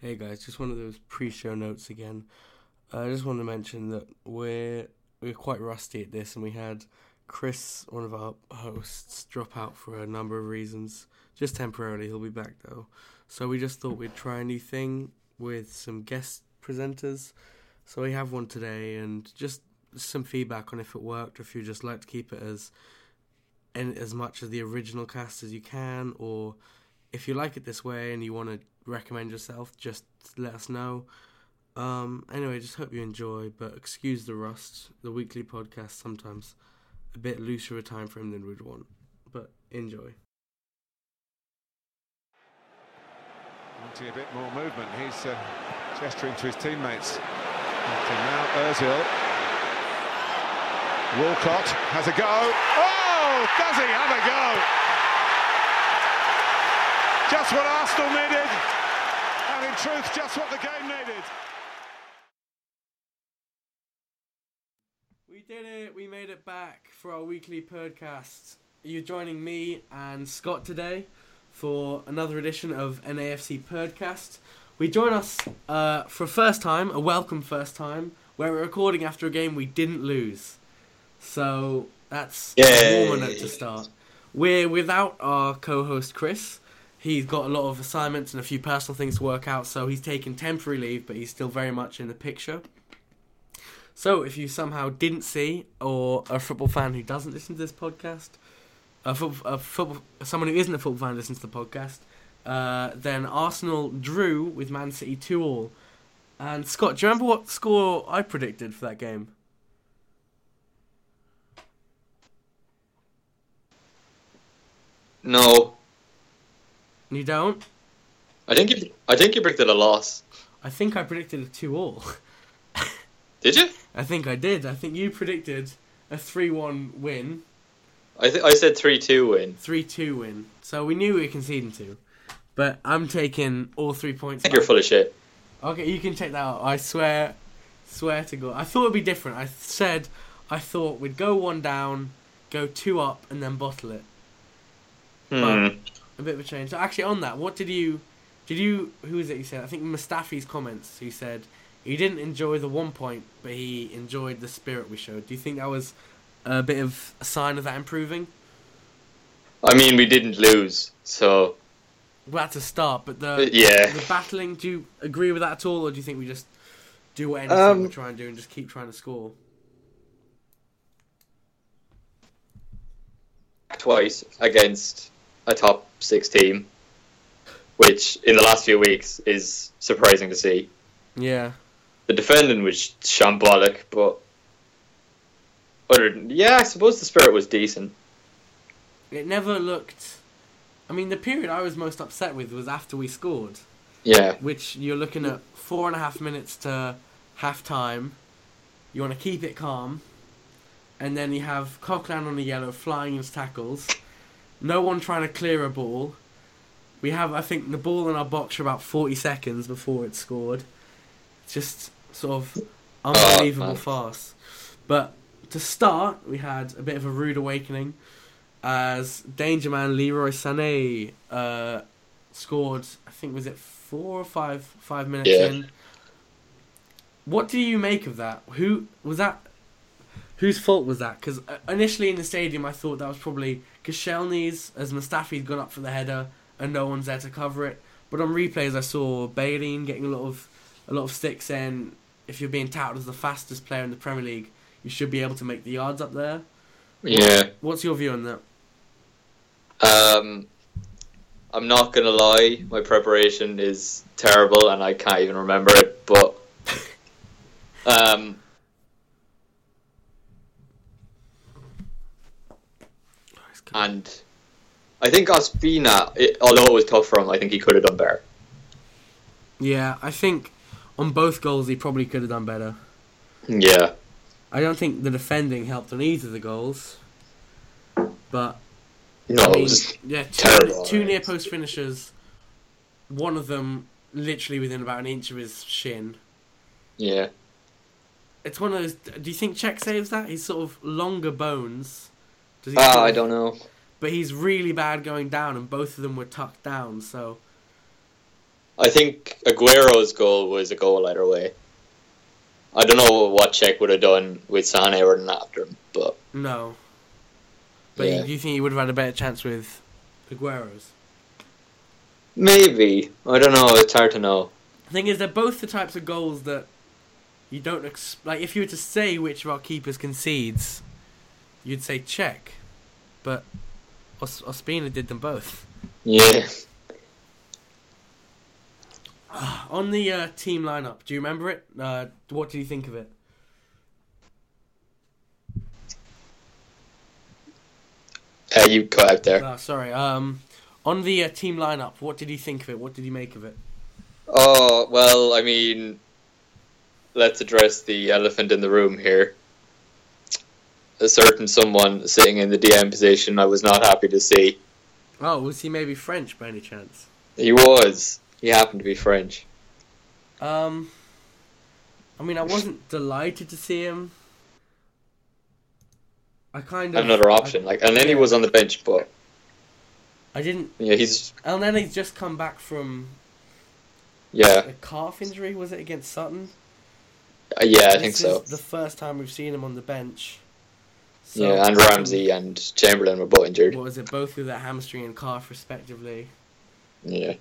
Hey guys, just one of those pre-show notes again. Uh, I just want to mention that we're we're quite rusty at this, and we had Chris, one of our hosts, drop out for a number of reasons, just temporarily. He'll be back though, so we just thought we'd try a new thing with some guest presenters. So we have one today, and just some feedback on if it worked, or if you just like to keep it as and as much of the original cast as you can, or if you like it this way and you want to recommend yourself, just let us know. Um, anyway, just hope you enjoy, but excuse the rust. The weekly podcast sometimes a bit looser a time frame than we'd want, but enjoy. Wanting a bit more movement, he's uh, gesturing to his teammates. And now Özil, Walcott has a go. Oh, does he have a go? Just what Arsenal needed, and in truth, just what the game needed. We did it. We made it back for our weekly podcast. You're joining me and Scott today for another edition of NAFC Podcast. We join us uh, for a first time, a welcome first time, where we're recording after a game we didn't lose. So that's Yay. a warmer note to start. We're without our co-host Chris, he's got a lot of assignments and a few personal things to work out, so he's taken temporary leave, but he's still very much in the picture. So, if you somehow didn't see, or a football fan who doesn't listen to this podcast, a, a football, someone who isn't a football fan listens to the podcast, uh, then Arsenal drew with Man City 2 all. And Scott, do you remember what score I predicted for that game? No. You don't? I think you, I think you predicted a loss. I think I predicted a two all. did you? I think I did. I think you predicted a three one win. I th- I said three two win. Three two win. So we knew we were conceding two, but I'm taking all three points. I think you're full of shit. Okay, you can check that out. I swear, swear to God. I thought it'd be different. I said I thought we'd go one down, go two up, and then bottle it. Hmm. But a bit of a change. So actually, on that, what did you? Did you? Who is it? You said I think Mustafi's comments. He said he didn't enjoy the one point, but he enjoyed the spirit we showed. Do you think that was a bit of a sign of that improving? I mean, we didn't lose, so well, that's a start. But the uh, yeah, the battling. Do you agree with that at all, or do you think we just do what anything um, we try and do and just keep trying to score? Twice against a top six team, which in the last few weeks is surprising to see. Yeah. The defending was shambolic, but yeah, I suppose the spirit was decent. It never looked. I mean, the period I was most upset with was after we scored. Yeah. Which you're looking at four and a half minutes to half time. You want to keep it calm. And then you have Coquelin on the yellow flying his tackles no one trying to clear a ball. We have, I think, the ball in our box for about 40 seconds before it's scored. It's just sort of oh, unbelievable oh, fast. But to start, we had a bit of a rude awakening as Danger Man Leroy Sané uh, scored. I think was it four or five five minutes yeah. in. What do you make of that? Who was that? Whose fault was that? Because uh, initially in the stadium, I thought that was probably Koscielny's as Mustafi's gone up for the header and no one's there to cover it. But on replays, I saw Bellerin getting a lot of a lot of sticks, in. if you're being touted as the fastest player in the Premier League, you should be able to make the yards up there. Yeah. What's your view on that? Um, I'm not gonna lie, my preparation is terrible, and I can't even remember it. But um, and I think Ospina, it, although it was tough for him, I think he could have done better. Yeah, I think on both goals he probably could have done better. Yeah. I don't think the defending helped on either of the goals, but no, I mean, yeah, two, two near post finishers. One of them literally within about an inch of his shin. Yeah. It's one of those. Do you think Cech saves that? He's sort of longer bones does he oh, I don't know. But he's really bad going down, and both of them were tucked down. So I think Aguero's goal was a goal either way. I don't know what Cech would have done with Sane or after him, but no. But yeah. you, you think he would have had a better chance with Aguero's? Maybe I don't know. It's hard to know. The thing is, they're both the types of goals that you don't ex- like. If you were to say which of our keepers concedes, you'd say Cech, but Os- Ospina did them both. Yeah, On the uh, team lineup, do you remember it? Uh, what do you think of it? uh, you cut out there. Uh, sorry. Um, on the uh, team lineup, what did you think of it? What did you make of it? Oh well, I mean, let's address the elephant in the room here. A certain someone sitting in the DM position, I was not happy to see. Oh, was he maybe French by any chance? He was. He happened to be French. Um, I mean, I wasn't delighted to see him. I kind of Another option, like, and then he was on the bench, but I, I didn't. yeah, he's Elneny's just come back from yeah, a calf injury. Was it against Sutton? Uh, yeah, I This think is so. The first time we've seen him on the bench. So, Yeah, and Ramsey and Chamberlain were both injured. What was it? Both with that hamstring and calf, respectively. Yeah,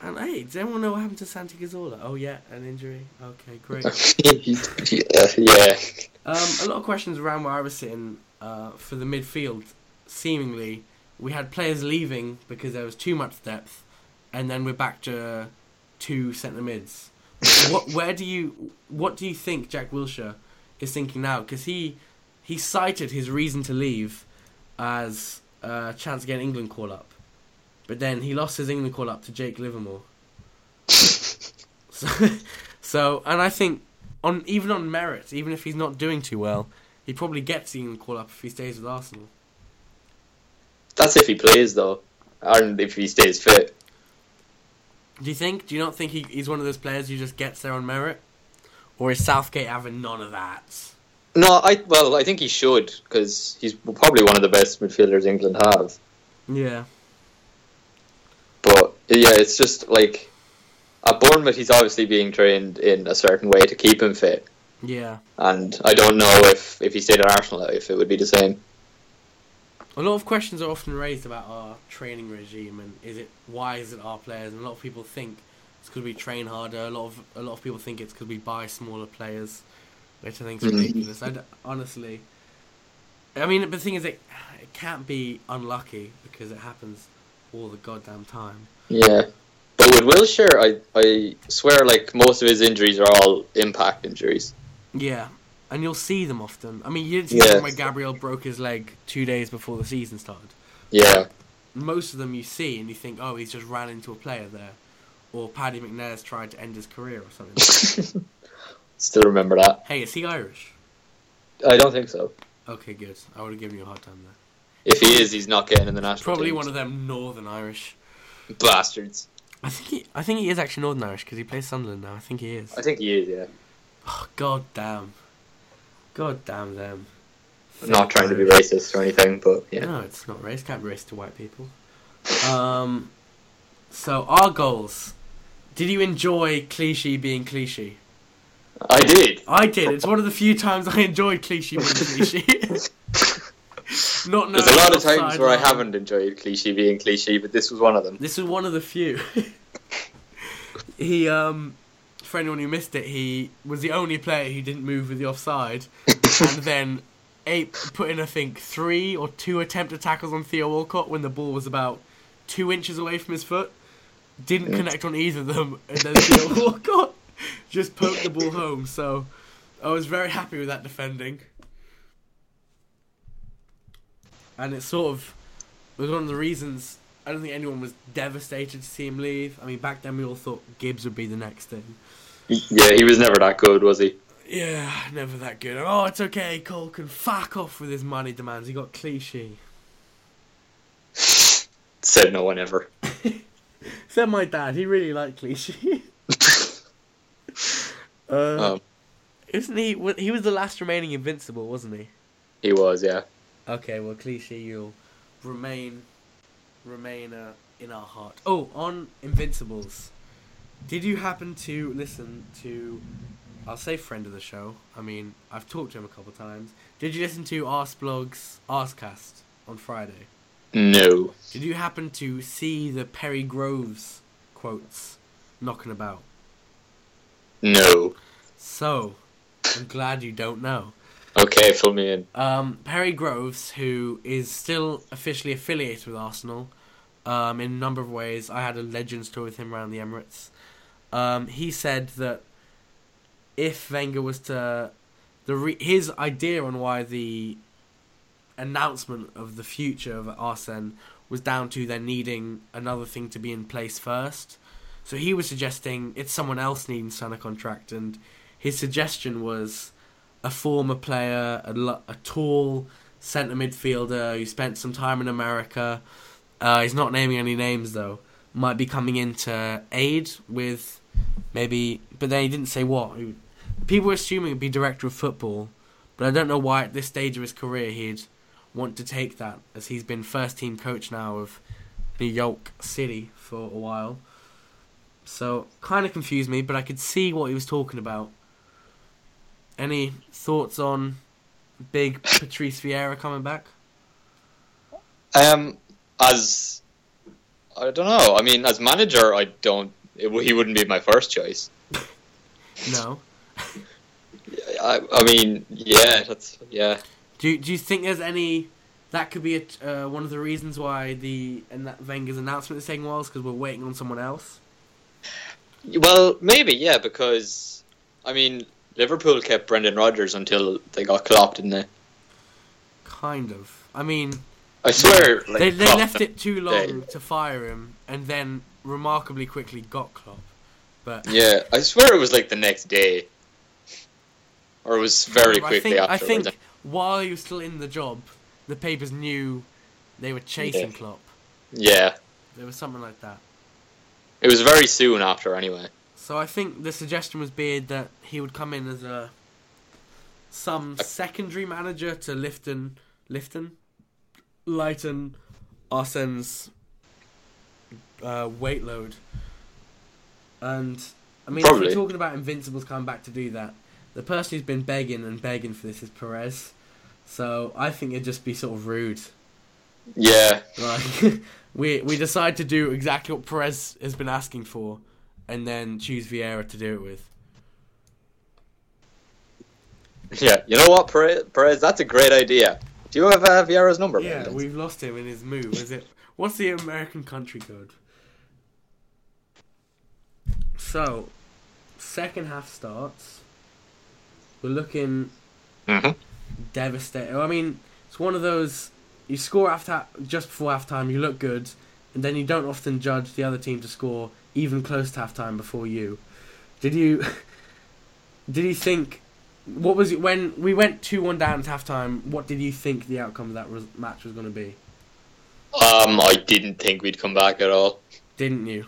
And hey, does anyone know what happened to Santi Cazorla? Oh yeah, an injury. Okay, great. yeah, yeah. Um, a lot of questions around where I was sitting uh, for the midfield. Seemingly, we had players leaving because there was too much depth, and then we're back to two centre mids. what? Where do you? What do you think Jack Wilshere is thinking now? Because he he cited his reason to leave as a chance to get an England call up, but then he lost his England call up to Jake Livermore. So, so and I think on even on merit, even if he's not doing too well, he probably gets the England call up if he stays with Arsenal. That's if he plays though, and if he stays fit. Do you think? Do you not think he, he's one of those players who just gets there on merit, or is Southgate having none of that? No, I well, I think he should because he's probably one of the best midfielders England have. Yeah, But yeah, it's just like at Bournemouth, he's obviously being trained in a certain way to keep him fit, yeah. and I don't know if if he stayed at Arsenal, if it would be the same. A lot of questions are often raised about our training regime and is it why is it our players? And a lot of people think it's because we train harder. A lot of a lot of people think it's because we buy smaller players, which I think is Mhm. ridiculous. I honestly, I mean, but the thing is, it it can't be unlucky because it happens all the goddamn time. Yeah, but with Wilshere, I I swear like most of his injuries are all impact injuries. Yeah, and you'll see them often. I mean, you didn't see Yeah. where Gabriel broke his leg two days before the season started. Yeah, most of them you see and you think, oh, he's just ran into a player there, or Paddy McNair's tried to end his career or something. still remember that. hey, is he Irish? I don't think so. Okay, good. I would have given you a hard time there. If he is, he's not getting in the national. Probably teams. one of them Northern Irish. bastards. I think he, I think he is actually Northern Irish because he plays Sunderland now. I think he is. I think he is. Yeah, Oh, God damn. God damn them. I'm not trying to be racist or anything, but yeah. No, it's not race. Can't be racist to white people. Um, so our goals. Did you enjoy Clichy being Clichy? I did. I did. It's one of the few times I enjoyed Clichy being Clichy. Not no. There's a lot of times where I line. haven't enjoyed Clichy being Clichy, but this was one of them. This was one of the few. he, um, for anyone who missed it, he was the only player who didn't move with the offside, and then eight put in I think three or two attempted tackles on Theo Walcott when the ball was about two inches away from his foot. Didn't Yeah. connect on either of them, and then Theo Walcott just poked the ball home. So I was very happy with that defending. And it sort of was one of the reasons I don't think anyone was devastated to see him leave. I mean, back then we all thought Gibbs would be the next thing. Yeah, he was never that good, was he? Yeah, never that good. Oh, it's okay. Cole can fuck off with his money demands. He got Clichy. Said no one ever. Said my dad. He really liked Clichy. uh, Um, isn't he? He was the last remaining invincible, wasn't he? he was, yeah. Okay, well, Clichy, you'll remain, remain uh, in our heart. Oh, on Invincibles, Did you happen to listen to? I'll say friend of the show. I mean, I've talked to him a couple times. Did you listen to Arsblog's Arscast on Friday? No. Did you happen to see the Perry Groves quotes knocking about? No. So, I'm glad you don't know. Okay, fill me in. Um, Perry Groves, who is still officially affiliated with Arsenal, um, in a number of ways. I had a Legends tour with him around the Emirates. Um, he said that if Wenger was to, the re- his idea on why the announcement of the future of Arsene was down to them needing another thing to be in place first. So he was suggesting it's someone else needing to sign a contract, and his suggestion was a former player, a, a tall centre midfielder who spent some time in America. Uh, he's not naming any names though. Might be coming in to aid with maybe, but then he didn't say what. People were assuming it'd be director of football, but I don't know why at this stage of his career he'd want to take that, as he's been first team coach now of New York City for a while. So kind of confused me, but I could see what he was talking about. Any thoughts on big Patrick Vieira coming back? Um, as I don't know. I mean, as manager, I don't. It, he wouldn't be my first choice. No. I, I mean, yeah, that's yeah. Do you, do you think there's any that could be a, uh, one of the reasons why the and that Wenger's announcement is taking a while because we're waiting on someone else? Well, maybe yeah, because I mean, Liverpool kept Brendan Rodgers until they got Klopp, didn't they? Kind of. I mean, I swear, like, they they left it too long Yeah. to fire him, and then remarkably quickly got Klopp. But Yeah, I swear it was like the next day, or it was very I quickly think, I think while he was still in the job, the papers knew they were chasing Yeah. Klopp. Yeah, There was something like that. it was very soon after, anyway. So I think the suggestion was being that he would come in as a some secondary manager to Lifton, Lifton, lighten Arsene's uh, weight load. And I mean, if Probably. we're talking about Invincibles coming back to do that, the person who's been begging and begging for this is Perez. So I think it'd just be sort of rude. Yeah, Like we we decide to do exactly what Perez has been asking for, and then choose Vieira to do it with. yeah. You know what, Perez? That's a great idea. Do you have uh, Vieira's number? Yeah, we've lost him in his move. Is it? What's the American country code? So, second half starts. We're looking Mhm. devastating. I mean, it's one of those you score after just before halftime, you look good, and then you don't often judge the other team to score even close to halftime before you. Did you? Did you think? What was it when we went two one down at halftime? What did you think the outcome of that match was going to be? Um, I didn't think we'd come back at all. Didn't you?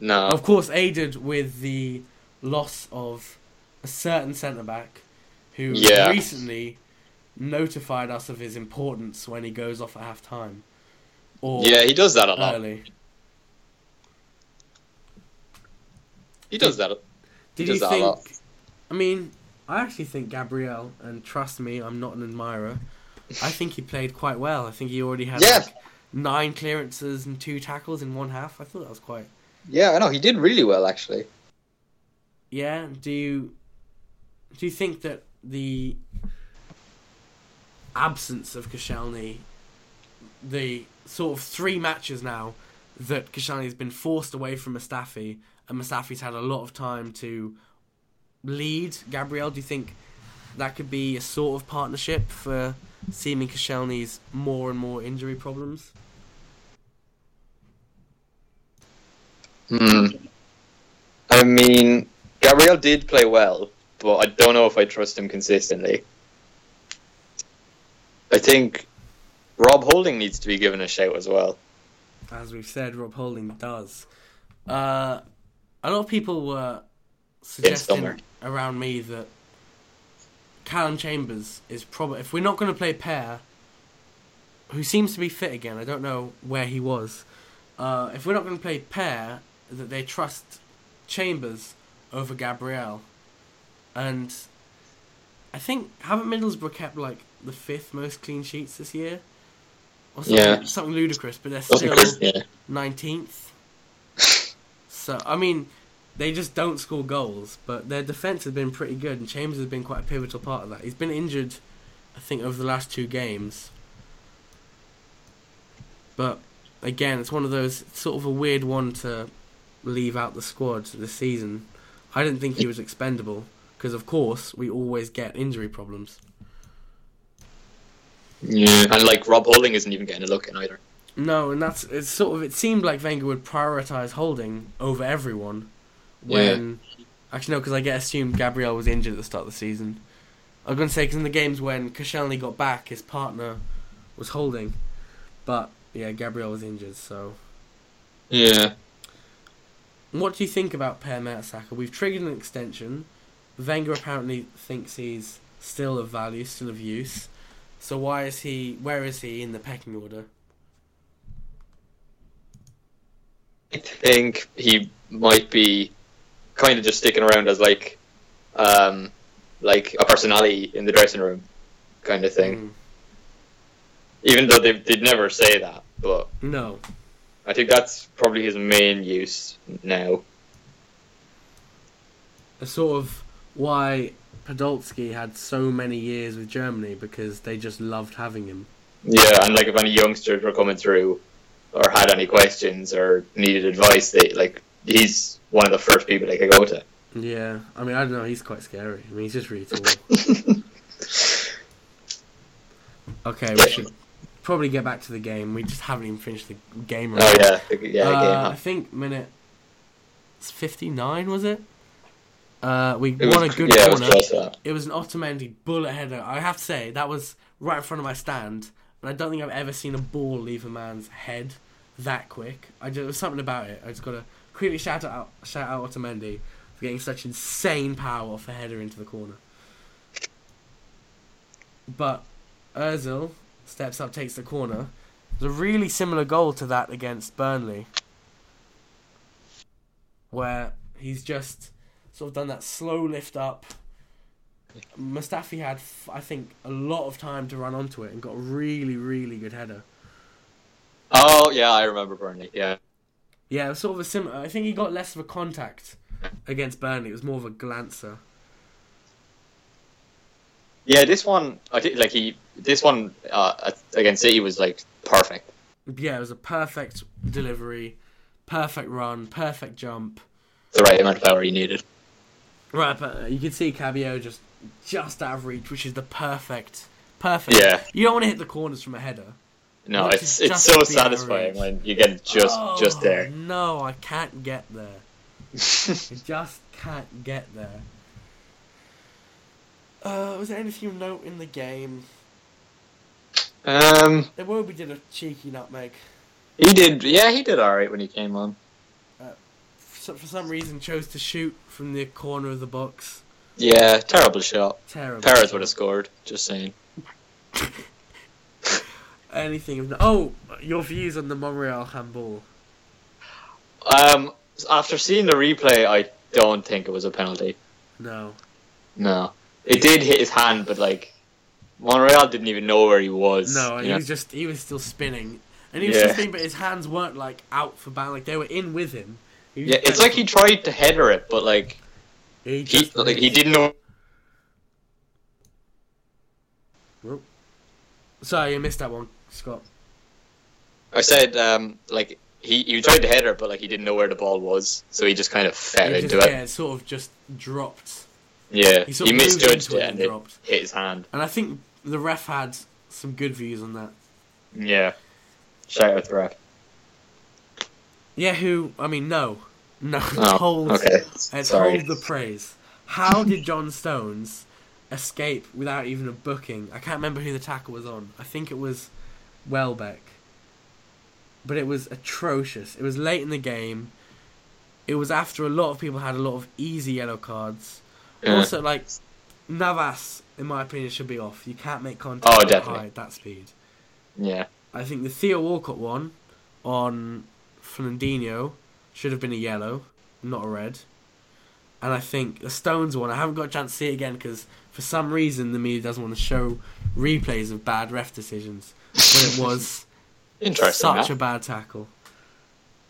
No. Of course, aided with the loss of a certain centre back who Yeah. recently notified us of his importance when he goes off at half time. Or Yeah, he does that a lot. early. He does that. Did does you that a lot. think? I mean, I actually think Gabriel, and trust me, I'm not an admirer. I think he played quite well. I think he already had Yeah. like nine clearances and two tackles in one half. I thought that was quite. Yeah, I know. He did really well, actually. Yeah. Do you do you think that the absence of Koscielny, the sort of three matches now that Koscielny has been forced away from Mustafi, and Mustafi's had a lot of time to lead Gabriel. Do you think that could be a sort of partnership for seeming Koscielny's more and more injury problems? Hmm. I mean, Gabriel did play well, but I don't know if I trust him consistently. I think Rob Holding needs to be given a shout as well. as we've said, Rob Holding does. Uh, a lot of people were suggesting around me that Callum Chambers is probably, if we're not going to play Per, who seems to be fit again, I don't know where he was. Uh, if we're not going to play Per, that they trust Chambers over Gabriel, and I think haven't Middlesbrough kept like the fifth most clean sheets this year, or something, Yeah. something ludicrous, but they're still? Yeah. nineteenth. so I mean, they just don't score goals, but their defense has been pretty good, and Chambers has been quite a pivotal part of that. He's been injured, I think, over the last two games. But again, it's one of those sort of a weird one to leave out the squad this season. I didn't think he was expendable because, of course, we always get injury problems. Yeah. And like Rob Holding isn't even getting a look in either. No, and that's it's sort of it seemed like Wenger would prioritize Holding over everyone. When actually no, because I get assumed Gabriel was injured at the start of the season. I was going to say because in the games when Koscielny got back, his partner was Holding, but yeah, Gabriel was injured. So, Yeah. what do you think about Per Mertesacker? We've triggered an extension. Wenger apparently thinks he's still of value, still of use. So why is he? Where is he in the pecking order? I think he might be kind of just sticking around as like, um, like a personality in the dressing room, kind of thing. Mm, Even though they they'd never say that, but no. I think that's probably his main use now. a sort of why Podolski had so many years with Germany because they just loved having him. Yeah, and like if any youngsters were coming through or had any questions or needed advice, they like he's one of the first people they could go to. Yeah, I mean, I don't know, he's quite scary. I mean, he's just really tall. okay, we should probably get back to the game. We just haven't even finished the game. Oh yeah, yeah, Uh, game. I think minute 59, was it? Uh, we It was, won a good yeah, it was corner. to that. It was an Otamendi bullet header. I have to say that was right in front of my stand, and I don't think I've ever seen a ball leave a man's head that quick. I just, there was something about it. I just got to quickly shout out shout out Otamendi for getting such insane power off a header into the corner. But Özil steps up, takes the corner. It's a really similar goal to that against Burnley, where he's just sort of done that slow lift up. Mustafi had, I think, a lot of time to run onto it and got a really, really good header. Oh yeah, I remember Burnley. Yeah, Yeah, it was sort of a similar. I think he got less of a contact against Burnley. It was more of a glancer. yeah. This one, I think, like he, this one uh, against City was like perfect. Yeah, it was a perfect delivery, perfect run, perfect jump. The right amount of power he needed. Right, but you can see Cabio just just out of reach, which is the perfect, perfect. Yeah. You don't want to hit the corners from a header. No, Which it's it's so satisfying when you get it just Oh, just there. No, I can't get there. I just can't get there. Uh, was there anything of note in the game? um, Iwobi did a cheeky nutmeg. he did. Yeah, he did all right when he came on. For, for some reason, chose to shoot from the corner of the box. Yeah, terrible shot. Terrible. Perez would have scored. Just saying. Anything of no- Oh, your views on the Monreal handball? Um, after seeing the replay, I don't think it was a penalty. No. No, it did hit his hand, but like Monreal didn't even know where he was. No, he know? was just he was still spinning, and he was Yeah. spinning, but his hands weren't like out for bound, like they were in with him. Yeah, it's like he tried to header it, but like he, he like he didn't know. Sorry, you missed that one, Scott. I said um like he he tried to header it, but like he didn't know where the ball was, so he just kind of fell He into just, it. yeah, it sort of just dropped, Yeah, He he, sort of moved misjudged it it and dropped. hit his hand. and I think the ref had some good views on that. Yeah, shout out the ref. Yeah, who? I mean, no, no. Oh, hold, okay. Let's hold the praise. How did John Stones escape without even a booking? I can't remember who the tackle was on. I think it was Welbeck. But it was atrocious. It was late in the game. It was after a lot of people had a lot of easy yellow cards. Yeah. Also, like Navas, in my opinion, should be off. You can't make contact Oh, definitely. at that speed. Yeah, I think the Theo Walcott one on Fernandinho should have been a yellow, not a red. and I think the Stones one. I haven't got a chance to see it again because for some reason the media doesn't want to show replays of bad ref decisions. But it was Interesting. such a bad tackle,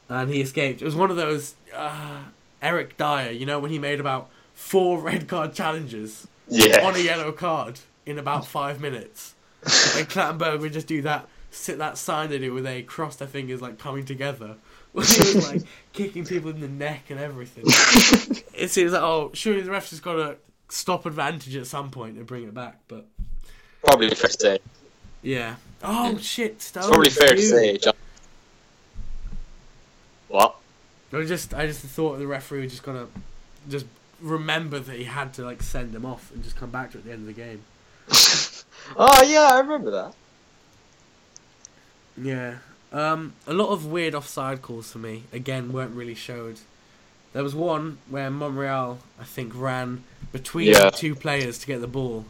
and he escaped. It was one of those uh, Eric Dier, you know, when he made about four red card challenges yeah. on a yellow card in about five minutes. and Clattenburg would just do that, sit that sign they do where they cross their fingers like coming together. When he was like kicking people in the neck and everything. it seems like oh, surely the refs just got to stop advantage at some point and bring it back. But Probably fair to say. yeah. Oh shit, Stones. It's probably fair to say, John. What? I just I just thought the referee was just gonna just remember that he had to like send him off and just come back to it at the end of the game. oh yeah, I remember that. Yeah. Um, a lot of weird offside calls for me. Again, weren't really showed. There was one where Monreal, I think, ran between Yeah. two players to get the ball,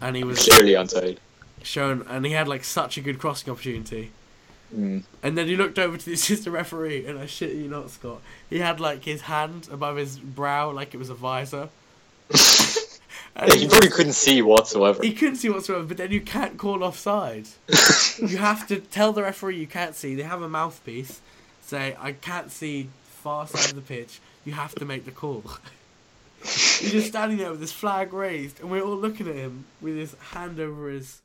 and he was Clearly onside. shown, and he had like such a good crossing opportunity. Mm. And then he looked over to the assistant referee, and I shit you not, Scott. He had like his hand above his brow, like it was a visor. And Yeah, he probably couldn't see whatsoever. He couldn't see whatsoever, but then you can't call offside. you have to tell the referee you can't see. They have a mouthpiece. Say, I can't see far side of the pitch. You have to make the call. He's just standing there with his flag raised, and we're all looking at him with his hand over his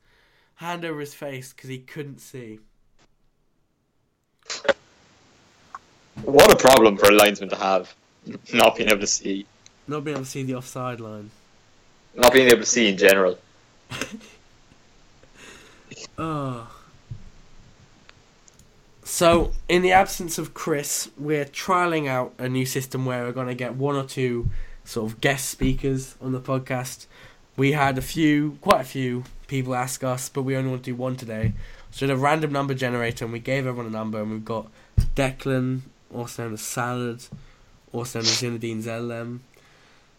hand over his face because he couldn't see. What a problem for a linesman to have. Not being able to see. Not being able to see the offside line. Not being able to see in general. Oh. So, in the absence of Chris, we're trialing out a new system where we're going to get one or two sort of guest speakers on the podcast. We had a few, quite a few people ask us, but we only want to do one today. So, had a random number generator, and we gave everyone a number, and we've got Declan, also known as Salad, also known as Zinedine Zellem.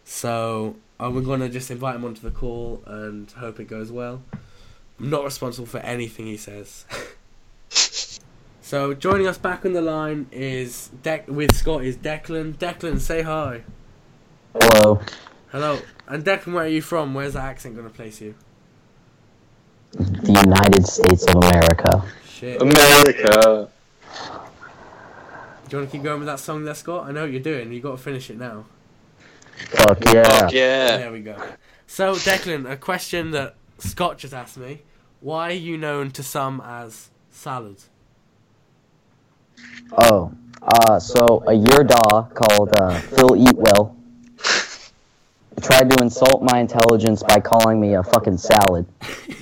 So, uh, we're going to just invite him onto the call and hope it goes well. I'm not responsible for anything he says. so joining us back on the line is Dec- with Scott is Declan. Declan, say hi. Hello. Hello. And Declan, where are you from? Where's that accent going to place you? The United States of America. Shit. Do America. you want to keep going with that song there, Scott? I know what you're doing. you got to finish it now. Fuck yeah. Fuck yeah. There we go. So, Declan, a question that Scott just asked me. Why are you known to some as Salad? Oh, uh, so a year dog called uh, Phil Eatwell tried to insult my intelligence by calling me a fucking salad.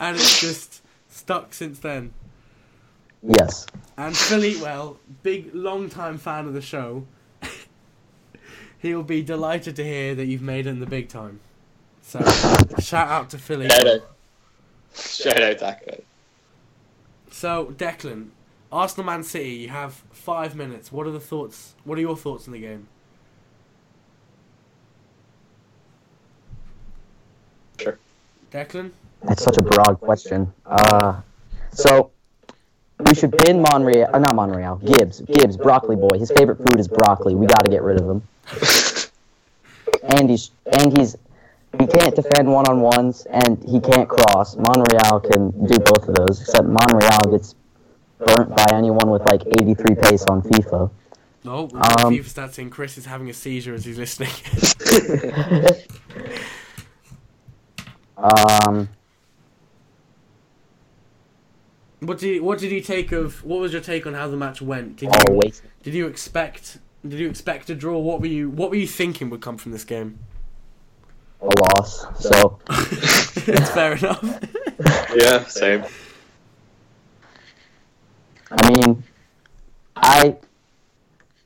And it's just stuck since then. Yes. And Phil Eatwell, big long time fan of the show. He'll be delighted to hear that you've made it in the big time. So shout out to Philly. Shout Eatwell. out. Shout out that. So Declan, Arsenal Man City, you have five minutes. What are the thoughts? What are your thoughts on the game? Sure. Declan, That's such a broad question. Uh, so we should bin Monreal, uh, not Monreal, Gibbs. Gibbs, broccoli boy. His favorite food is broccoli. We got to get rid of him. And he's and he's he can't defend one on ones and he can't cross. Monreal can do both of those, except Monreal gets burnt by anyone with like 83 pace on FIFA. no, Um, FIFA stats saying Chris is having a seizure as he's listening. Um, what did you, what did you take of? What was your take on how the match went? Did oh you wait, did you expect did you expect a draw? What were you what were you thinking would come from this game? a loss. So it's fair enough. Yeah, same. I mean, I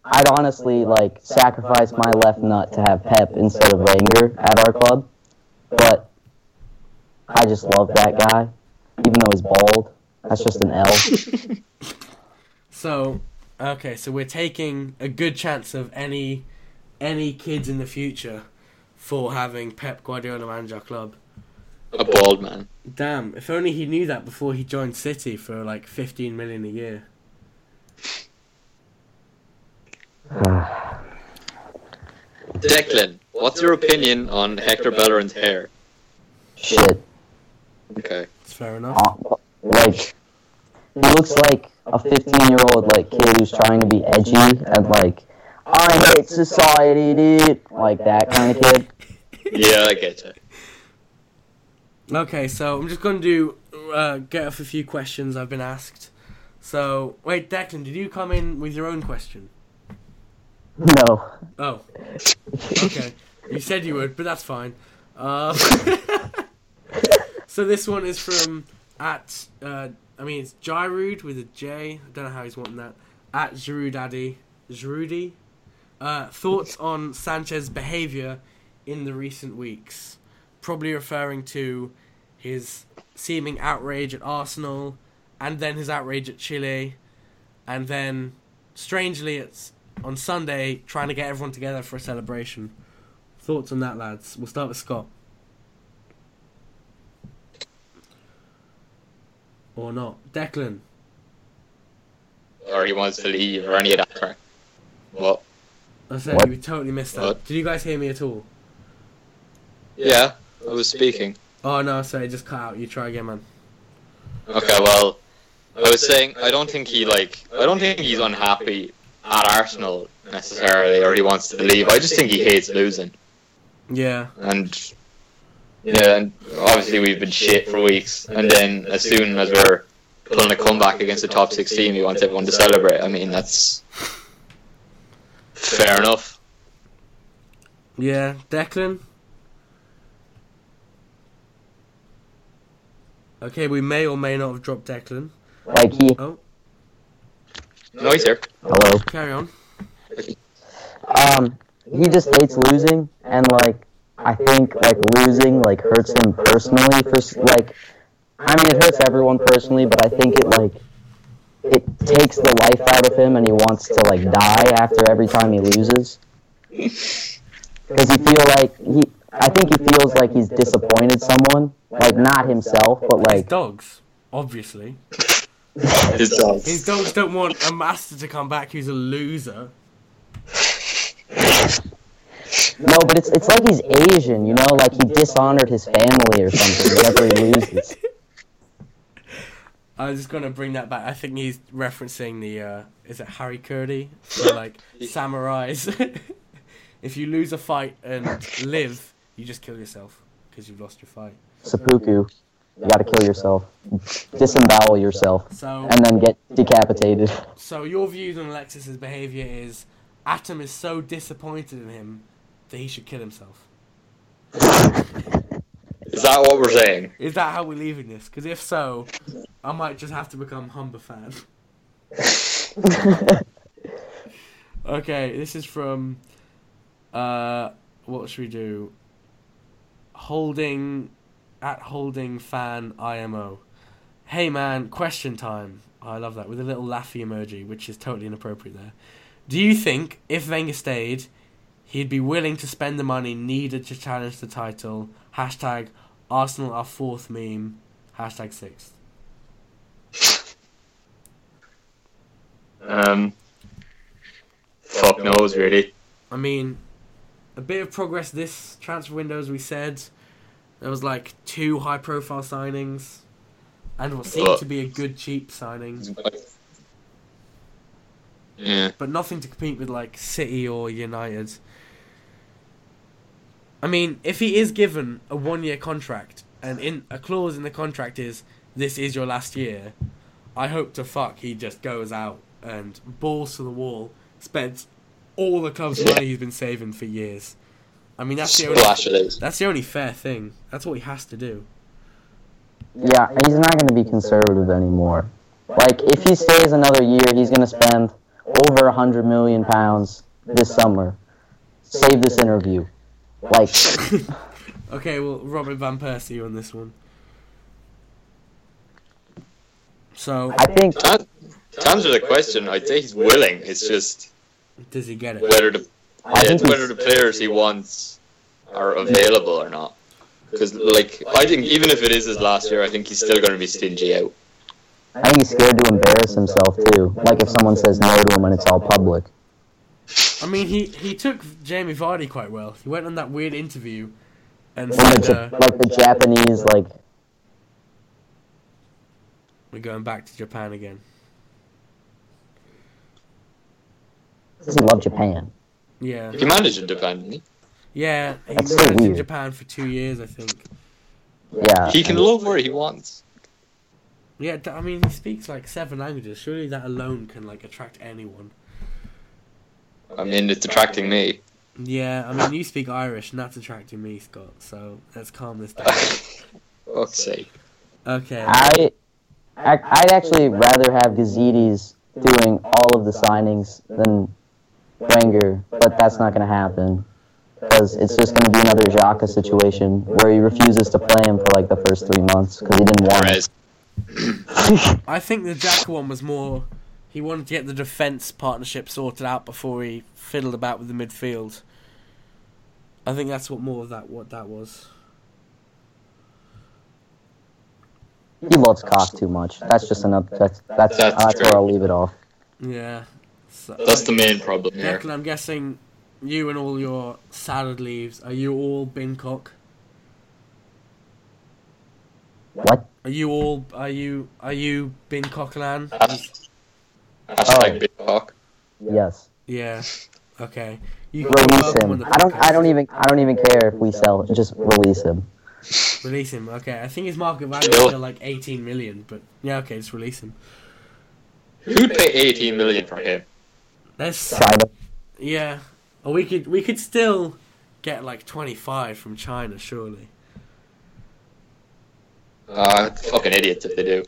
I'd honestly like sacrifice my left nut to have Pep instead of Wenger at our club, but I just love that guy, even though he's bald. That's just an L. So, okay, so we're taking a good chance of any any kids in the future for having Pep Guardiola manage our club. A bald man. Damn, if only he knew that before he joined City for like 15 million a year. Declan, what's your opinion on Hector Bellerin's hair? Shit. Okay. It's fair enough. Uh, Like he looks like a 15 year old like kid who's trying to be edgy and like I hate society, dude. Like that kind of kid. Yeah, I get it. Okay, so I'm just going to do uh, get off a few questions I've been asked. So wait, Declan, did you come in with your own question? No. Oh, okay. You said you would, but that's fine. Uh, so this one is from at uh, I mean it's Jyrud with a J. I don't know how he's wanting that. At Jirudaddy. Jirudi. Uh, thoughts on Sanchez's behaviour in the recent weeks? Probably referring to his seeming outrage at Arsenal, and then his outrage at Chile, and then strangely it's on Sunday trying to get everyone together for a celebration. Thoughts on that, lads? We'll start with Scott. Or not. Declan. Or he wants to leave, or any of that crap. What? I said What? we totally missed that. What? Did you guys hear me at all? Yeah, I was speaking. Oh no, sorry, just cut out. You try again, man. Okay, well, I was saying I don't think he like I don't think he's unhappy at Arsenal necessarily, or he wants to leave. I just think he hates losing, Yeah. and yeah, and obviously we've been shit for weeks, and then as soon as we're pulling a comeback against the top six team, he wants everyone to celebrate. I mean, that's fair enough. Yeah. Declan. Okay, we may or may not have dropped Declan. Like he. Oh, No, he's here. Hello. carry on. Um, he just hates losing, and like I think like losing like hurts him personally. For like, I mean, it hurts everyone personally, but I think it like it takes the life out of him, and he wants to like die after every time he loses. Because he feel like he, I think he feels like he's disappointed someone, like not himself, but His like dogs, obviously. His dogs. His dogs don't want a master to come back who's a loser. no, but it's it's like he's Asian, you know, like he dishonored his family or something whenever he loses. I was just gonna bring that back. I think he's referencing the uh, is it hara-kiri? So like samurais. if you lose a fight and live, you just kill yourself because you've lost your fight. Seppuku. You gotta kill yourself. Disembowel yourself. So And then get decapitated. so your views on Alexis's behavior is Atom is so disappointed in him that he should kill himself. Is that what we're saying? Is that how we're leaving this? Because if so, I might just have to become Humber fan. Okay, this is from. Uh, what should we do? Holding, at holding fan IMO. Hey man, question time. I love that with a little laughy emoji, which is totally inappropriate there. Do you think if Wenger stayed, he'd be willing to spend the money needed to challenge the title? Hashtag Arsenal our fourth meme. Hashtag sixth. Um, fuck knows, really. I mean, a bit of progress this transfer window, as we said. There was like two high profile signings, and what seemed to be a good cheap signing, Yeah. but nothing to compete with like City or United. I mean, if he is given a one year contract, and in a clause in the contract is this is your last year, I hope to fuck he just goes out and balls to the wall, spends all the club's money he's been saving for years. I mean, that's the only Splash it is. that's the only fair thing. That's what he has to do. Yeah, he's not gonna be conservative anymore. Like, if he stays another year, he's gonna spend over a hundred million pounds this summer. Save this interview. Like, Okay, well, Robert Van Persie on this one. So, I think To to answer the question, I'd say he's willing. It's just does he get it? whether the yeah, it's whether the players he wants are available or not. Because like I think even if it is his last year, I think he's still going to be stingy out. I think he's scared to embarrass himself too. Like if someone says no to him and it's all public. I mean, he, he took Jamie Vardy quite well. He went on that weird interview and When said, Ja- uh, like the Japanese, like "We're going back to Japan again." does he love Japan? Yeah, He managed in Japan, didn't he? yeah. He That's so in. Japan for two years, I think. Yeah. He can and- love where he wants. Yeah, I mean, he speaks like seven languages. Surely that alone can like attract anyone. I mean, it's attracting me. Yeah, I mean, you speak Irish, and that's attracting me, Scott. So let's calm this down. Fuck's sake. Okay. I, I I'd actually rather have Gazidis doing all of the signings than Wenger, but that's not going to happen because it's just going to be another Xhaka situation where he refuses to play him for like the first three months because he didn't want Perez. it. I think the Jack one was more. He wanted to get the defense partnership sorted out before he fiddled about with the midfield. I think that's what more of that what that was. he loves cock too much. That's just another. That's that's That's that's, where I'll leave it off. Yeah. So, That's the main problem here. Declan, I'm guessing you and all your salad leaves. Are you all bin cock? What? Are you all? Are you? Are you bin cockland? Uh, Hashtag Oh. big cock. Yes. Yeah. Okay. You Release him. I don't. I don't even. I don't even care if we sell. Just release him. Release him. Okay. I think his market value is Still- still like 18 million, but yeah. Okay, just release him. Who'd pay 18 million for him? There's China. yeah. Or we could we could still get like 25 from China, surely. Uh, fucking idiots if they do.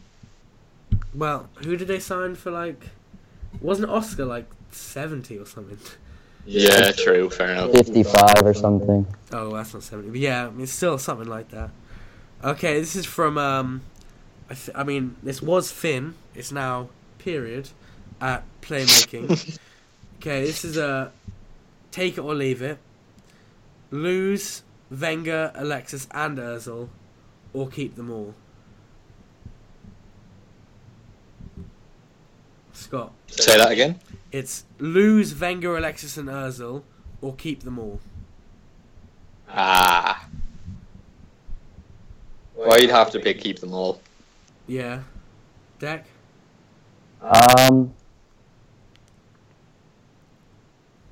Well, who did they sign for like? Wasn't Oscar like 70 or something? Yeah, true, fair enough. Fifty-five or something. Oh, that's not 70. But yeah, I mean, it's still something like that. Okay, this is from, um, I, th- I mean, this was Finn. It's now period at playmaking. okay, this is a take it or leave it. Lose Wenger, Alexis, and Özil, or keep them all. Scott, Say that again. it's lose Wenger, Alexis, and Özil, or keep them all. Ah. Well, you'd have to pick keep them all. Yeah. Deck? Um.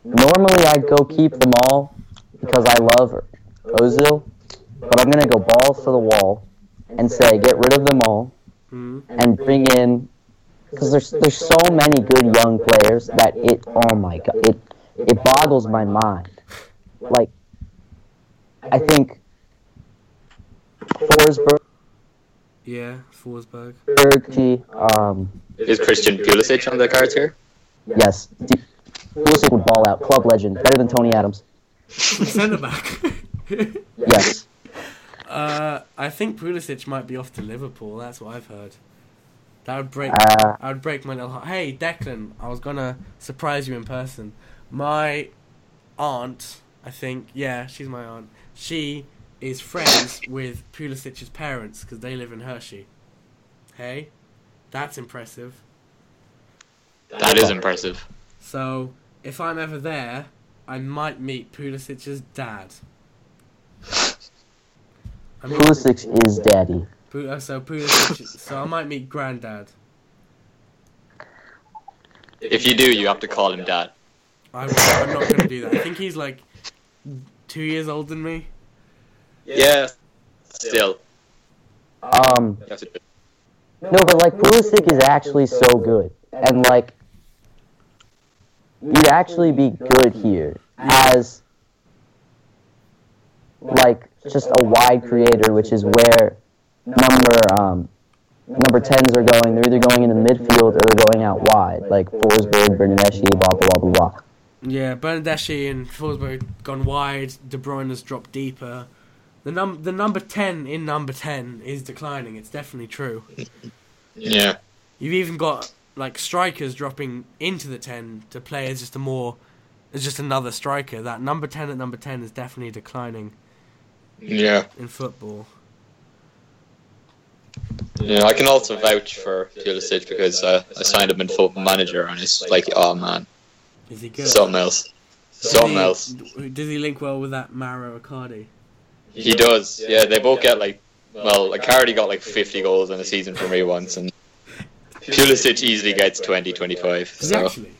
Normally, I'd go keep them all because I love Ozil, but I'm gonna go balls to the wall and say get rid of them all Hmm. and bring in because there's there's so many good young players that it oh my god it it boggles my mind. Like I think Forsberg, Yeah, Forsberg. T, um, Is Christian Pulisic on the cards here? yes, D- Pulisic would ball out. Club legend, better than Tony Adams. Centre back. Yes. uh, I think Pulisic might be off to Liverpool. That's what I've heard. That would break. Uh, I would break my little heart. Hey, Declan, I was gonna surprise you in person. My aunt, I think, yeah, she's my aunt. She is friends with Pulisic's parents because they live in Hershey. Hey, that's impressive. That is impressive. So if I'm ever there, I might meet Pulisic's dad. I mean, Pulisic is daddy. Pu- uh, so Pulisic. so I might meet granddad. If you do, you have to call him dad. I will, I'm not gonna do that. I think he's like two years older than me. Yeah. Still. Um, you have to do it. no, but like Pulisic is actually so good, and like you'd actually be good here as like just a wide creator, which is where number um number tens are going. They're either going into the midfield or they're going out wide, like Forsberg, Bernardeschi, blah blah blah blah blah. Yeah, Bernardeschi and Forsberg gone wide. De Bruyne has dropped deeper. The num the number ten in number ten is declining. It's definitely true. Yeah. You've even got like strikers dropping into the ten to play as just a more as just another striker. That number ten at number ten is definitely declining Yeah. in football. Yeah, I can also vouch for Pulisic because uh, I signed him in Football Manager and it's like, oh man, Is he good? something else. Something Does he- else. Does he link well with that Mauro Icardi? He does. Yeah, they both get like. Well, Icardi got like 50 goals in a season for me once, and Pulisic easily gets 20, 25. Does So actually?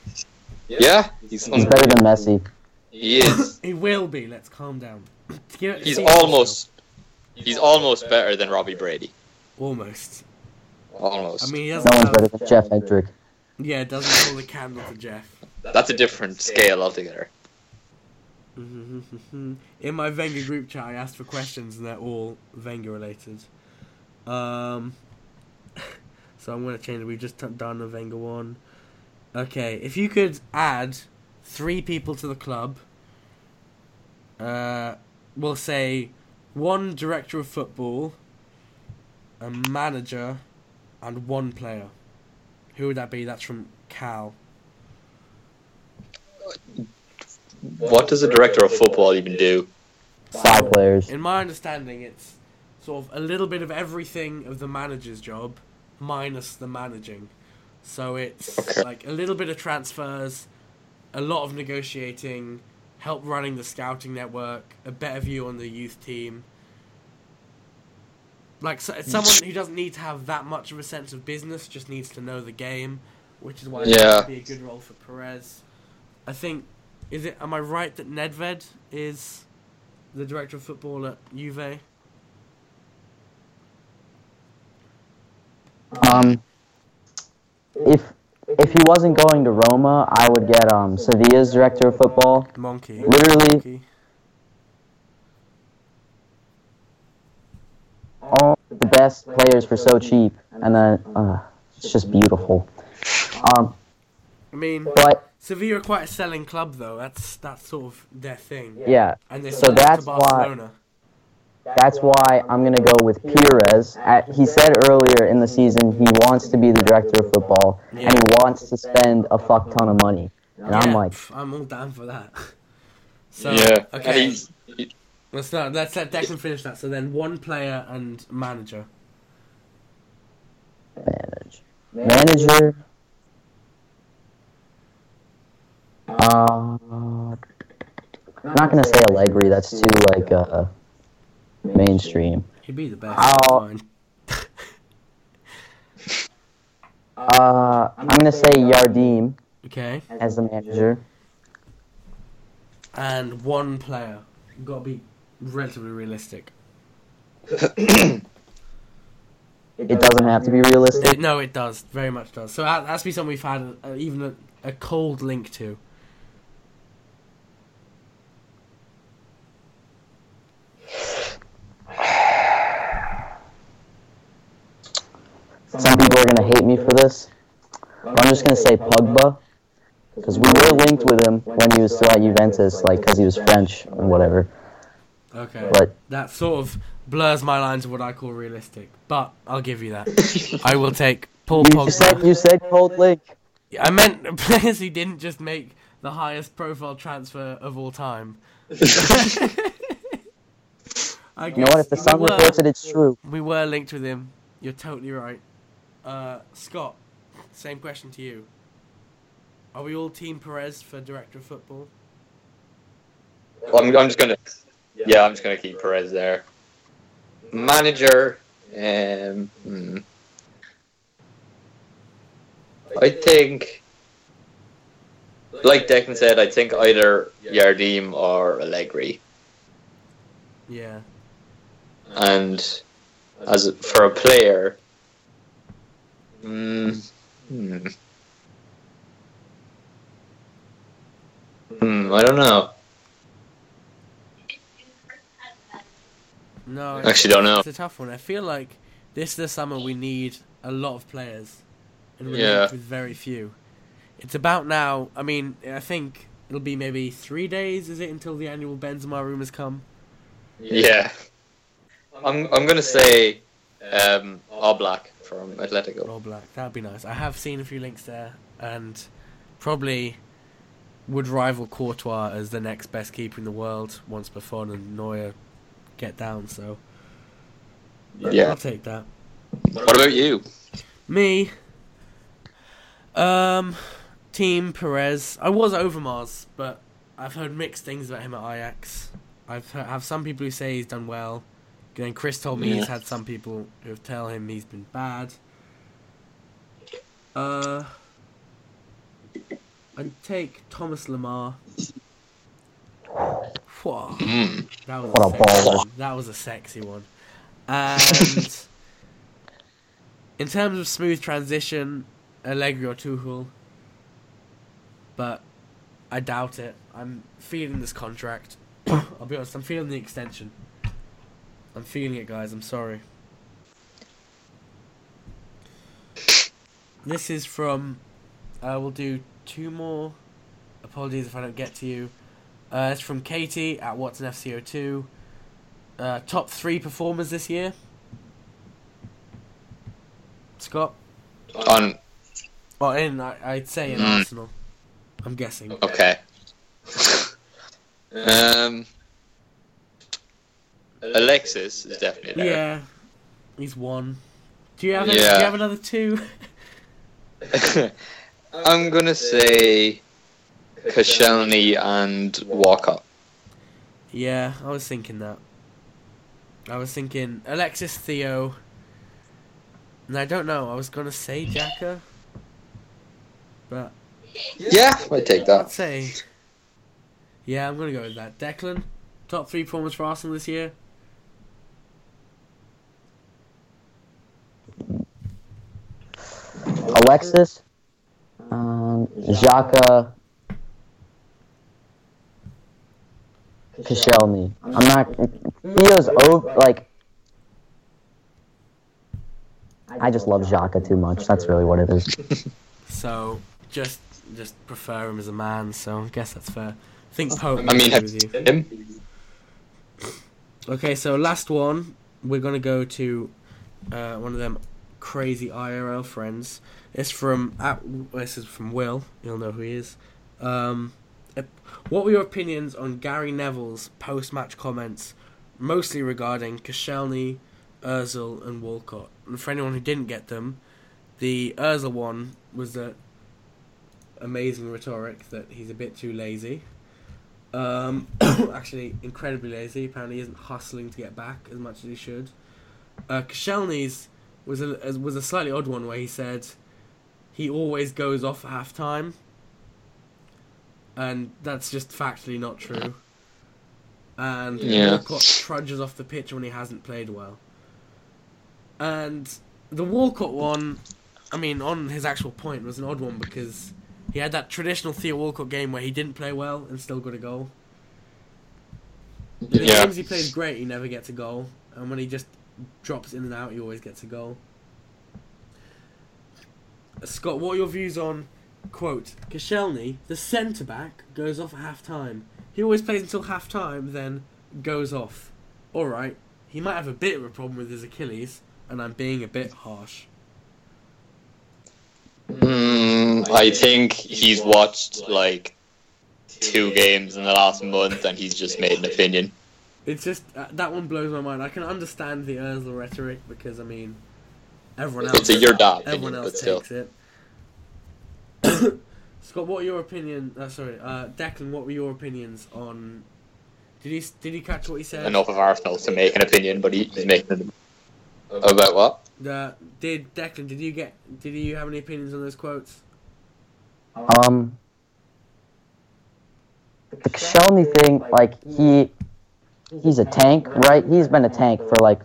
yeah, he's He's better than Messi. he is. He will be. Let's calm down. He's almost. He's almost better than Robbie Brady. Almost. Almost. I mean, he No doesn't one's better than Jeff Hendrick. yeah, it doesn't hold a candle to Jeff. That's a different scale altogether. In my Wenger group chat, I asked for questions, and they're all Wenger related. Um, so I'm gonna change it. We've just t- done a Wenger one. Okay, if you could add three people to the club, uh, we'll say one director of football, a manager, and one player. Who would that be? That's from Cal. What does a director of football even do? Five players. In my understanding, it's sort of a little bit of everything of the manager's job, minus the managing. So it's Okay. like a little bit of transfers, a lot of negotiating, help running the scouting network, a better view on the youth team. Like so, someone who doesn't need to have that much of a sense of business, just needs to know the game, which is why Yeah. it would be a good role for Perez. I think, is it? Am I right that Nedved is the director of football at Juve? Um, if if he wasn't going to Roma, I would get um Sevilla's director of football. Monchi. Literally, Monchi. all the best players for so cheap, and then uh, it's just beautiful. Um, I mean, but Sevilla are quite a selling club, though. That's that's sort of their thing. yeah, And they So sold that's to why- Barcelona. that's why I'm gonna go with Perez. At, he said earlier in the season he wants to be the director of football, and he wants to spend a fuck ton of money. And I'm like, I'm all down for that. So yeah. Okay, he's, he- let's start. Let's let Declan finish that. So then, one player and manager. manage, manager. Uh, I'm not gonna say Allegri. That's too like uh, mainstream. He'd be the best. I'll, uh, I'm gonna say Jardim Okay, as the manager. and one player. Got to be relatively realistic. It doesn't have to be realistic. It, no, it does. Very much does. So that has to be something we've had uh, even a, a cold link to. Some people are gonna hate me for this. But I'm just gonna say Pogba because we were linked with him when he was still at Juventus, like because he was French and whatever. Okay. But That sort of blurs my lines of what I call realistic, but I'll give you that. I will take Paul you said Pogba. you said cold link. I meant players who didn't just make the highest profile transfer of all time. I You know what? If the Sun we reports it, it's true. We were linked with him. You're totally right. Uh, Scott, same question to you. Are we all Team Perez for director of football? Well, I'm, I'm just gonna, yeah, I'm just gonna keep Perez there. Manager, um, hmm. I think, like Declan said, I think either Jardim or Allegri. Yeah. And as for a player, mm, hmm. Hmm, I don't know. No. I actually don't know. It's a tough one. I feel like this is the summer we need a lot of players, and we're Yeah. with very few. It's about now. I mean, I think it'll be maybe three days. Is it until the annual Benzema rumors come? Yeah. I'm I'm gonna say um Oblak from Atletico. Oblak. That'd be nice. I have seen a few links there, and probably would rival Courtois as the next best keeper in the world once Buffon and Neuer get down. So Yeah. I'll take that. What about you? Me. Um, Team Perez. I was Overmars, but I've heard mixed things about him at Ajax. I've heard, have some people who say he's done well. Then Chris told me he's had some people who tell him he's been bad. Uh, I'd take Thomas Lemar. Whoa, that was What a sexy baller. one. That was a sexy one. And in terms of smooth transition, Allegri or Tuchel. But I doubt it. I'm feeling this contract. I'll be honest. I'm feeling the extension. I'm feeling it, guys. I'm sorry. This is from. Uh, we'll do two more. Apologies if I don't get to you. Uh, it's from Katie at Watson FCO2. Uh, top three performers this year. Scott. On Well, in I, I'd say in Mm. Arsenal. I'm guessing. okay. um, Alexis is definitely there. Yeah, he's one. Do you have? Yeah. do you have another two? I'm gonna say Koscielny and Walcott. Yeah, I was thinking that. I was thinking Alexis Theo. And I don't know. I was gonna say Xhaka, but Yeah, I'd take I'd that. say. Yeah, I'm gonna go with that. Declan, top three performers for Arsenal this year. Alexis, um, Xhaka, Koscielny. I'm not. Theo's over. Like, I just love Xhaka too much. That's really what it is. So just just prefer him as a man. So I guess that's fair. I think Pope. I mean, have with you. him. Okay, so last one, we're gonna go to uh, one of them crazy IRL friends. It's from at, this is from Will. You'll know who he is. Um, ep- what were your opinions on Gary Neville's post-match comments, mostly regarding Koscielny, Özil, and Walcott? And for anyone who didn't get them, the Özil one was the amazing rhetoric that he's a bit too lazy. Um, actually, incredibly lazy. Apparently, isn't hustling to get back as much as he should. Uh, Koscielny's was a was a slightly odd one where he said he always goes off at half time, and that's just factually not true. And Yeah. Walcott trudges off the pitch when he hasn't played well. And the Walcott one, I mean, on his actual point, was an odd one because he had that traditional Theo Walcott game where he didn't play well and still got a goal. The Yeah. games he plays great, he never gets a goal, and when he just drops in and out, he always gets a goal. Scott, what are your views on quote Koscielny, the centre back, goes off at half time. He always plays until half time, then goes off. All right, he might have a bit of a problem with his Achilles, and I'm being a bit harsh. Mm, I think he's watched like two games in the last month, and he's just made an opinion. It's just uh, that one blows my mind. I can understand the Özil rhetoric because I mean, everyone else. It's a your dad Everyone opinion, else but still. takes it. Scott, what are your opinion? Uh, sorry, uh, Declan, what were your opinions on? Did he did he catch what he said? Enough of Arsenal to make an opinion, but he- he's making an about what? Uh, did Declan? Did you get? Did you have any opinions on those quotes? Um, the Koscielny thing, like he, he's a tank, right? He's been a tank for like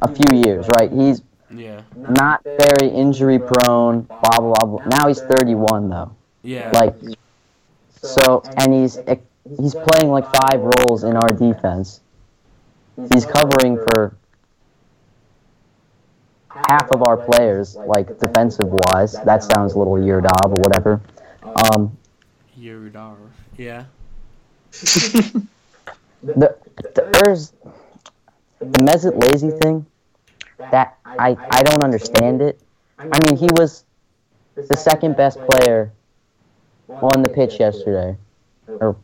a few years, right? He's Yeah. not very injury prone. Blah blah blah. Now he's 31 though. Yeah. Like, so and he's he's playing like five roles in our defense. He's covering for half of our players, like defensive wise. That sounds a little Yurdab or whatever. Um, Yurdar. Yeah. the, the there's the Mesut lazy thing that I I don't understand it. I mean, he was the second best player on the pitch yesterday, or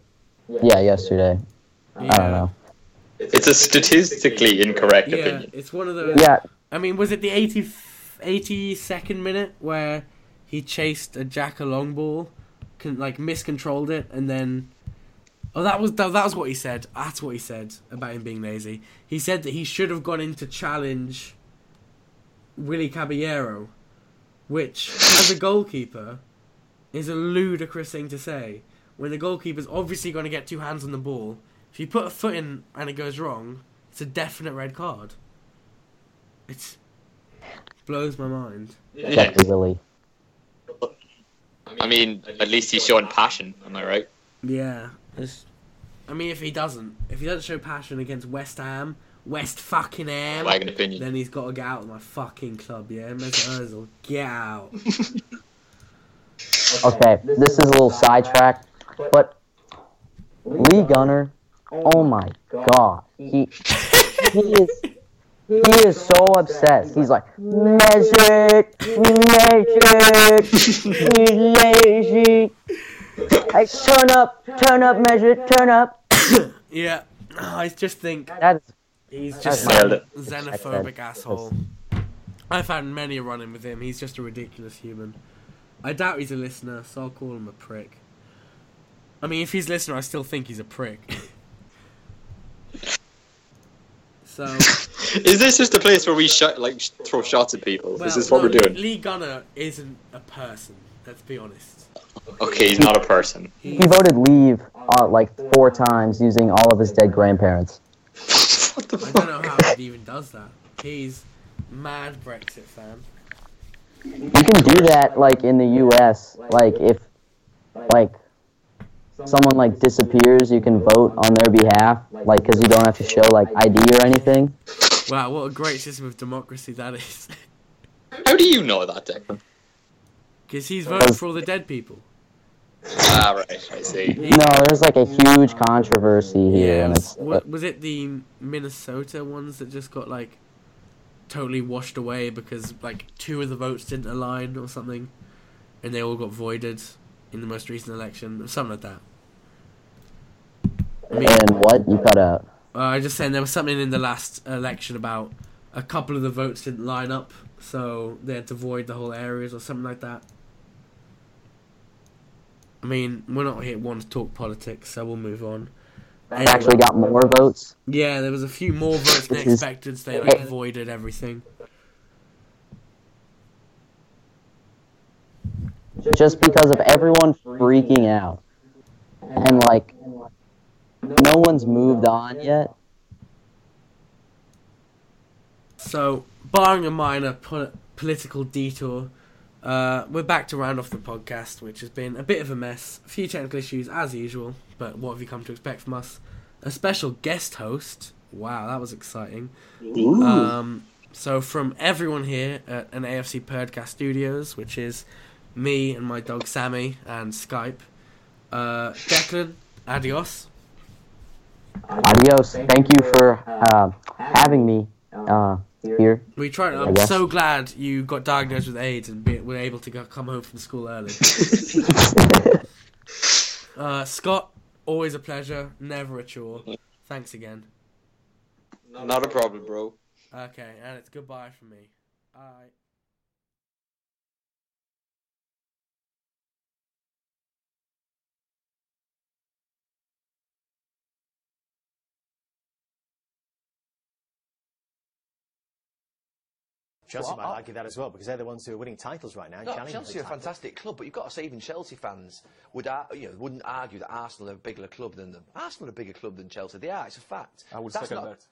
yeah, yesterday. I don't know. It's a statistically incorrect Yeah, opinion. it's one of those. Yeah, I mean, was it the 80, 82nd minute where he chased a Jack a long ball, con- like miscontrolled it, and then Oh, that was that, that was what he said. That's what he said about him being lazy. He said that he should have gone in to challenge Willy Caballero, which, as a goalkeeper, is a ludicrous thing to say. When the goalkeeper's obviously going to get two hands on the ball, if you put a foot in and it goes wrong, it's a definite red card. It blows my mind. Yeah. Exactly, Willie. I mean, at least he's showing passion. Am I right? Yeah. It's, I mean, if he doesn't, if he doesn't show passion against West Ham, West fucking Ham, Wagon opinion. then he's got to get out of my fucking club, yeah? Mesut Ozil, get out. Okay, this is a little sidetrack, but Lee Gunner, oh my god, he he is he is so obsessed. He's like magic, magic, he's lazy. Hey, turn up, turn up, measure, turn up. Yeah. I just think That is he's just my- some Nailed xenophobic asshole. I've had many a run in with him. He's just a ridiculous human. I doubt he's a listener, so I'll call him a prick. I mean, if he's a listener, I still think he's a prick. so, Is this just a place where we shot, like sh- throw shots at people? well, is this what no, we're doing? Lee Gunner isn't a person. Let's be honest. Okay, he's not a person. he voted leave uh, like four times using all of his dead grandparents. What the I fuck? don't know how he even does that. He's mad Brexit fan. You can do that like in the U.S. Like if like someone like disappears, you can vote on their behalf, like because you don't have to show like ID or anything. Wow, what a great system of democracy that is. How do you know that, Declan? Because he's voting for all the dead people. Ah, right, I see. No, there's like a huge controversy here, and it's was, was it the Minnesota ones that just got like totally washed away because like two of the votes didn't align or something, and they all got voided in the most recent election, or something like that. I mean, and what you cut out. uh, I just saying there was something in the last election about a couple of the votes didn't line up, so they had to void the whole areas or something like that. I mean, we're not here one to talk politics, so we'll move on. They Actually, got more votes. Yeah, there was a few more votes than expected, so they like voided everything. just because of everyone freaking out. And like no one's moved on yet. So, barring a minor po- political detour, uh, we're back to round off the podcast, which has been a bit of a mess. A few technical issues, as usual, but what have you come to expect from us? A special guest host. Wow, that was exciting. Um, so, from everyone here at an AFC Podcast Studios, which is me and my dog Sammy and Skype, uh, Declan, adios. Adios. Thank you for uh, having me uh, here. We tried. I I'm so glad you got diagnosed with AIDS and be, were able to go, come home from school early. Uh, Scott, always a pleasure, never a chore. Thanks again. Not a problem, bro. Okay, and it's goodbye from me. Bye. Chelsea Well, might I- argue that as well because they're the ones who are winning titles right now. No, challenging Chelsea for are a fantastic club, but you've got to say even Chelsea fans would ar- you know wouldn't argue that Arsenal are a bigger club than them. Arsenal are a bigger club than Chelsea. They are. It's a fact. I would That's second not, that.